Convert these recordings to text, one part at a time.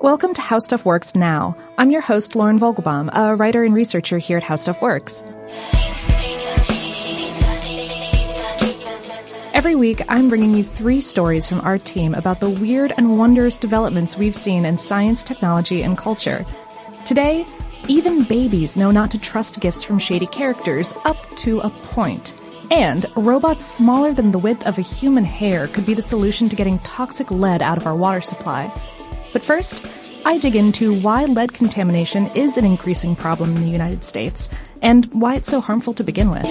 Welcome to How Stuff Works Now. I'm your host, Lauren Vogelbaum, a writer and researcher here at How Stuff Works. Every week, I'm bringing you three stories from our team about the weird and wondrous developments we've seen in science, technology, and culture. Today, even babies know not to trust gifts from shady characters up to a point. And robots smaller than the width of a human hair could be the solution to getting toxic lead out of our water supply. But first, I dig into why lead contamination is an increasing problem in the United States and why it's so harmful to begin with.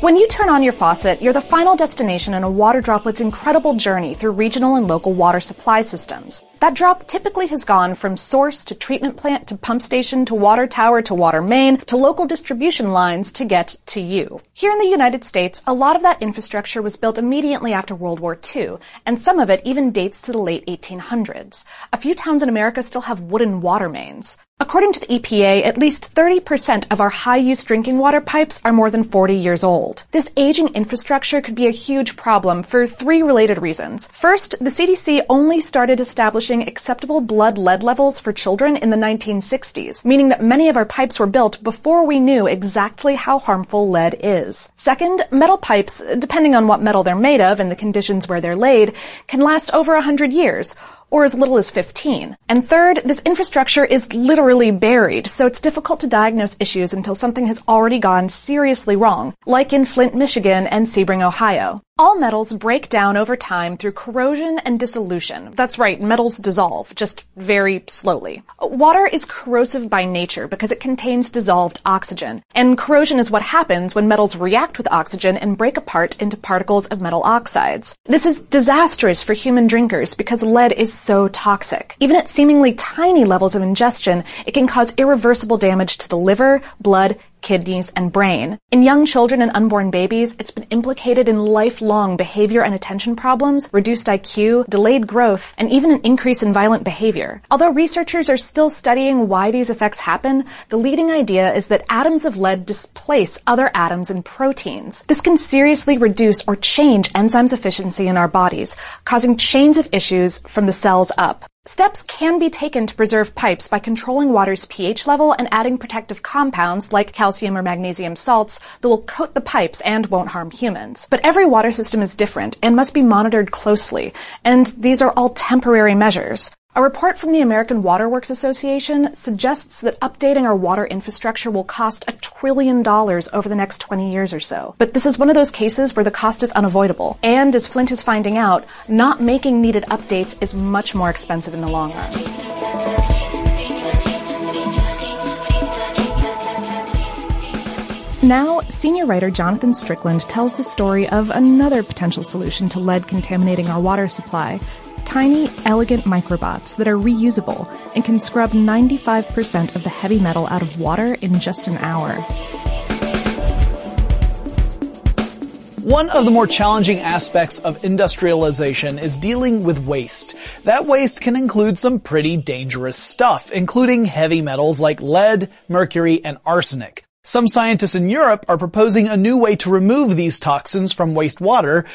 When you turn on your faucet, you're the final destination in a water droplet's incredible journey through regional and local water supply systems. That drop typically has gone from source to treatment plant to pump station to water tower to water main to local distribution lines to get to you. Here in the United States, a lot of that infrastructure was built immediately after World War II, and some of it even dates to the late 1800s. A few towns in America still have wooden water mains. According to the EPA, at least 30% of our high-use drinking water pipes are more than 40 years old. This aging infrastructure could be a huge problem for three related reasons. First, the CDC only started establishing acceptable blood lead levels for children in the 1960s, meaning that many of our pipes were built before we knew exactly how harmful lead is. Second, metal pipes, depending on what metal they're made of and the conditions where they're laid, can last over 100 years, or as little as 15. And third, this infrastructure is literally buried, so it's difficult to diagnose issues until something has already gone seriously wrong, like in Flint, Michigan and Sebring, Ohio. All metals break down over time through corrosion and dissolution. That's right, metals dissolve, just very slowly. Water is corrosive by nature because it contains dissolved oxygen, and corrosion is what happens when metals react with oxygen and break apart into particles of metal oxides. This is disastrous for human drinkers because lead is so toxic. Even at seemingly tiny levels of ingestion, it can cause irreversible damage to the liver, blood, kidneys, and brain. In young children and unborn babies, it's been implicated in lifelong behavior and attention problems, reduced IQ, delayed growth, and even an increase in violent behavior. Although researchers are still studying why these effects happen, the leading idea is that atoms of lead displace other atoms in proteins. This can seriously reduce or change enzymes efficiency in our bodies, causing chains of issues from the cells up. Steps can be taken to preserve pipes by controlling water's pH level and adding protective compounds like calcium or magnesium salts that will coat the pipes and won't harm humans. But every water system is different and must be monitored closely, and these are all temporary measures. A report from the American Waterworks Association suggests that updating our water infrastructure will cost a trillion dollars over the next 20 years or so. But this is one of those cases where the cost is unavoidable. And as Flint is finding out, not making needed updates is much more expensive in the long run. Now, senior writer Jonathan Strickland tells the story of another potential solution to lead contaminating our water supply tiny, elegant microbots that are reusable and can scrub 95% of the heavy metal out of water in just an hour. One of the more challenging aspects of industrialization is dealing with waste. That waste can include some pretty dangerous stuff, including heavy metals like lead, mercury, and arsenic. Some scientists in Europe are proposing a new way to remove these toxins from wastewater,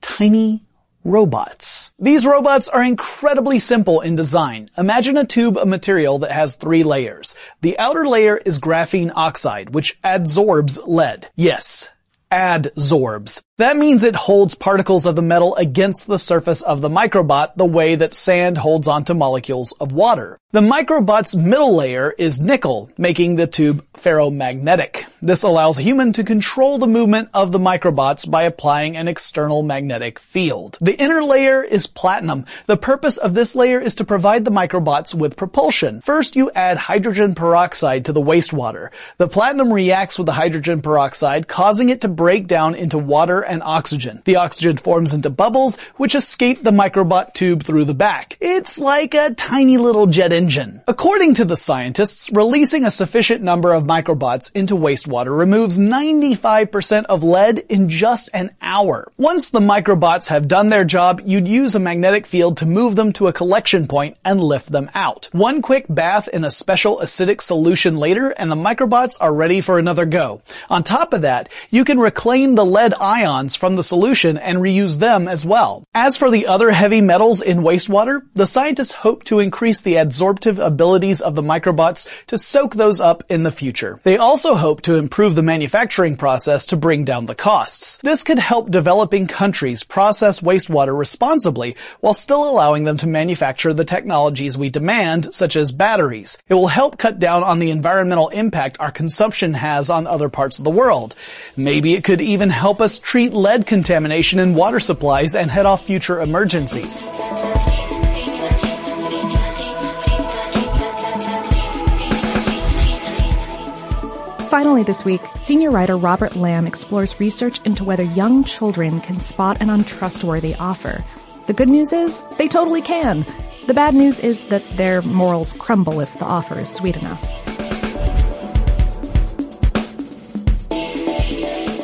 tiny robots. These robots are incredibly simple in design. Imagine a tube of material that has three layers. The outer layer is graphene oxide, which adsorbs lead. Yes, adsorbs. That means it holds particles of the metal against the surface of the microbot the way that sand holds onto molecules of water. The microbot's middle layer is nickel, making the tube ferromagnetic. This allows a human to control the movement of the microbots by applying an external magnetic field. The inner layer is platinum. The purpose of this layer is to provide the microbots with propulsion. First, you add hydrogen peroxide to the wastewater. The platinum reacts with the hydrogen peroxide, causing it to break down into water and oxygen. The oxygen forms into bubbles, which escape the microbot tube through the back. It's like a tiny little jet engine. According to the scientists, releasing a sufficient number of microbots into wastewater removes 95% of lead in just an hour. Once the microbots have done their job, you'd use a magnetic field to move them to a collection point and lift them out. One quick bath in a special acidic solution later and the microbots are ready for another go. On top of that, you can reclaim the lead ions from the solution and reuse them as well. As for the other heavy metals in wastewater, the scientists hope to increase the adsorptive abilities of the microbots to soak those up in the future. They also hope to improve the manufacturing process to bring down the costs. This could help developing countries process wastewater responsibly while still allowing them to manufacture the technologies we demand, such as batteries. It will help cut down on the environmental impact our consumption has on other parts of the world. Maybe it could even help us treat lead contamination in water supplies and head off future emergencies. Finally, this week, senior writer Robert Lamb explores research into whether young children can spot an untrustworthy offer. The good news is, they totally can. The bad news is that their morals crumble if the offer is sweet enough.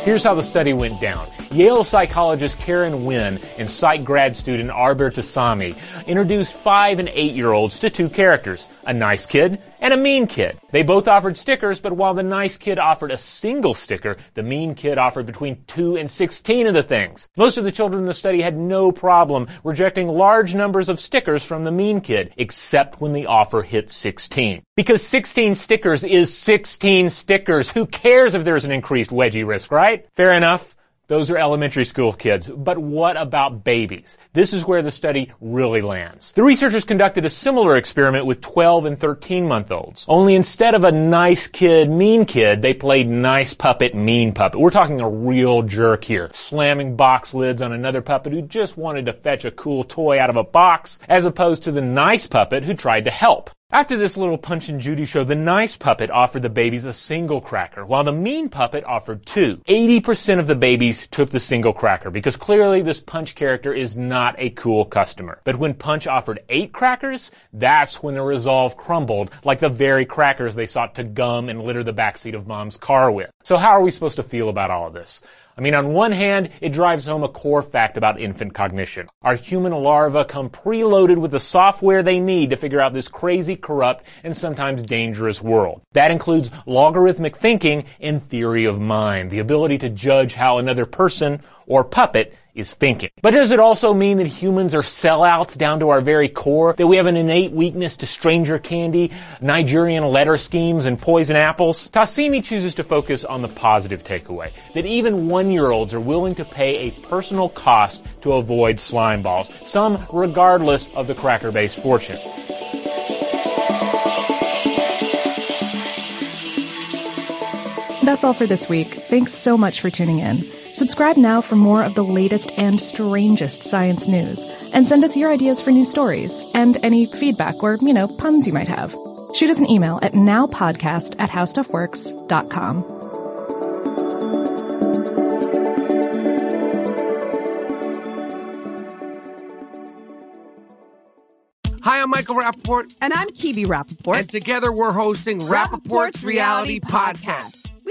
Here's how the study went down. Yale psychologist Karen Wynn and psych grad student Arber Tasimi introduced five and eight year olds to two characters, a nice kid and a mean kid. They both offered stickers, but while the nice kid offered a single sticker, the mean kid offered between two and 16 of the things. Most of the children in the study had no problem rejecting large numbers of stickers from the mean kid, except when the offer hit 16. Because 16 stickers is 16 stickers. Who cares if there's an increased wedgie risk, right? Fair enough. Those are elementary school kids. But what about babies? This is where the study really lands. The researchers conducted a similar experiment with 12 and 13 month olds. Only instead of a nice kid, mean kid, they played nice puppet, mean puppet. We're talking a real jerk here. Slamming box lids on another puppet who just wanted to fetch a cool toy out of a box, as opposed to the nice puppet who tried to help. After this little Punch and Judy show, the nice puppet offered the babies a single cracker, while the mean puppet offered two. 80% of the babies took the single cracker, because clearly this Punch character is not a cool customer. But when Punch offered eight crackers, that's when the resolve crumbled, like the very crackers they sought to gum and litter the backseat of mom's car with. So how are we supposed to feel about all of this? I mean, on one hand, it drives home a core fact about infant cognition. Our human larvae come preloaded with the software they need to figure out this crazy, corrupt, and sometimes dangerous world. That includes logarithmic thinking and theory of mind, the ability to judge how another person or puppet is thinking. But does it also mean that humans are sellouts down to our very core? That we have an innate weakness to stranger candy, Nigerian letter schemes, and poison apples? Tasimi chooses to focus on the positive takeaway. That even one-year-olds are willing to pay a personal cost to avoid slime balls. Some regardless of the cracker-based fortune. That's all for this week. Thanks so much for tuning in. Subscribe now for more of the latest and strangest science news, and send us your ideas for new stories and any feedback or, you know, puns you might have. Shoot us an email at nowpodcast at howstuffworks.com. Hi, I'm Michael Rapaport. And I'm Kibi Rapaport. And together we're hosting Rapaport's, Reality Podcast. We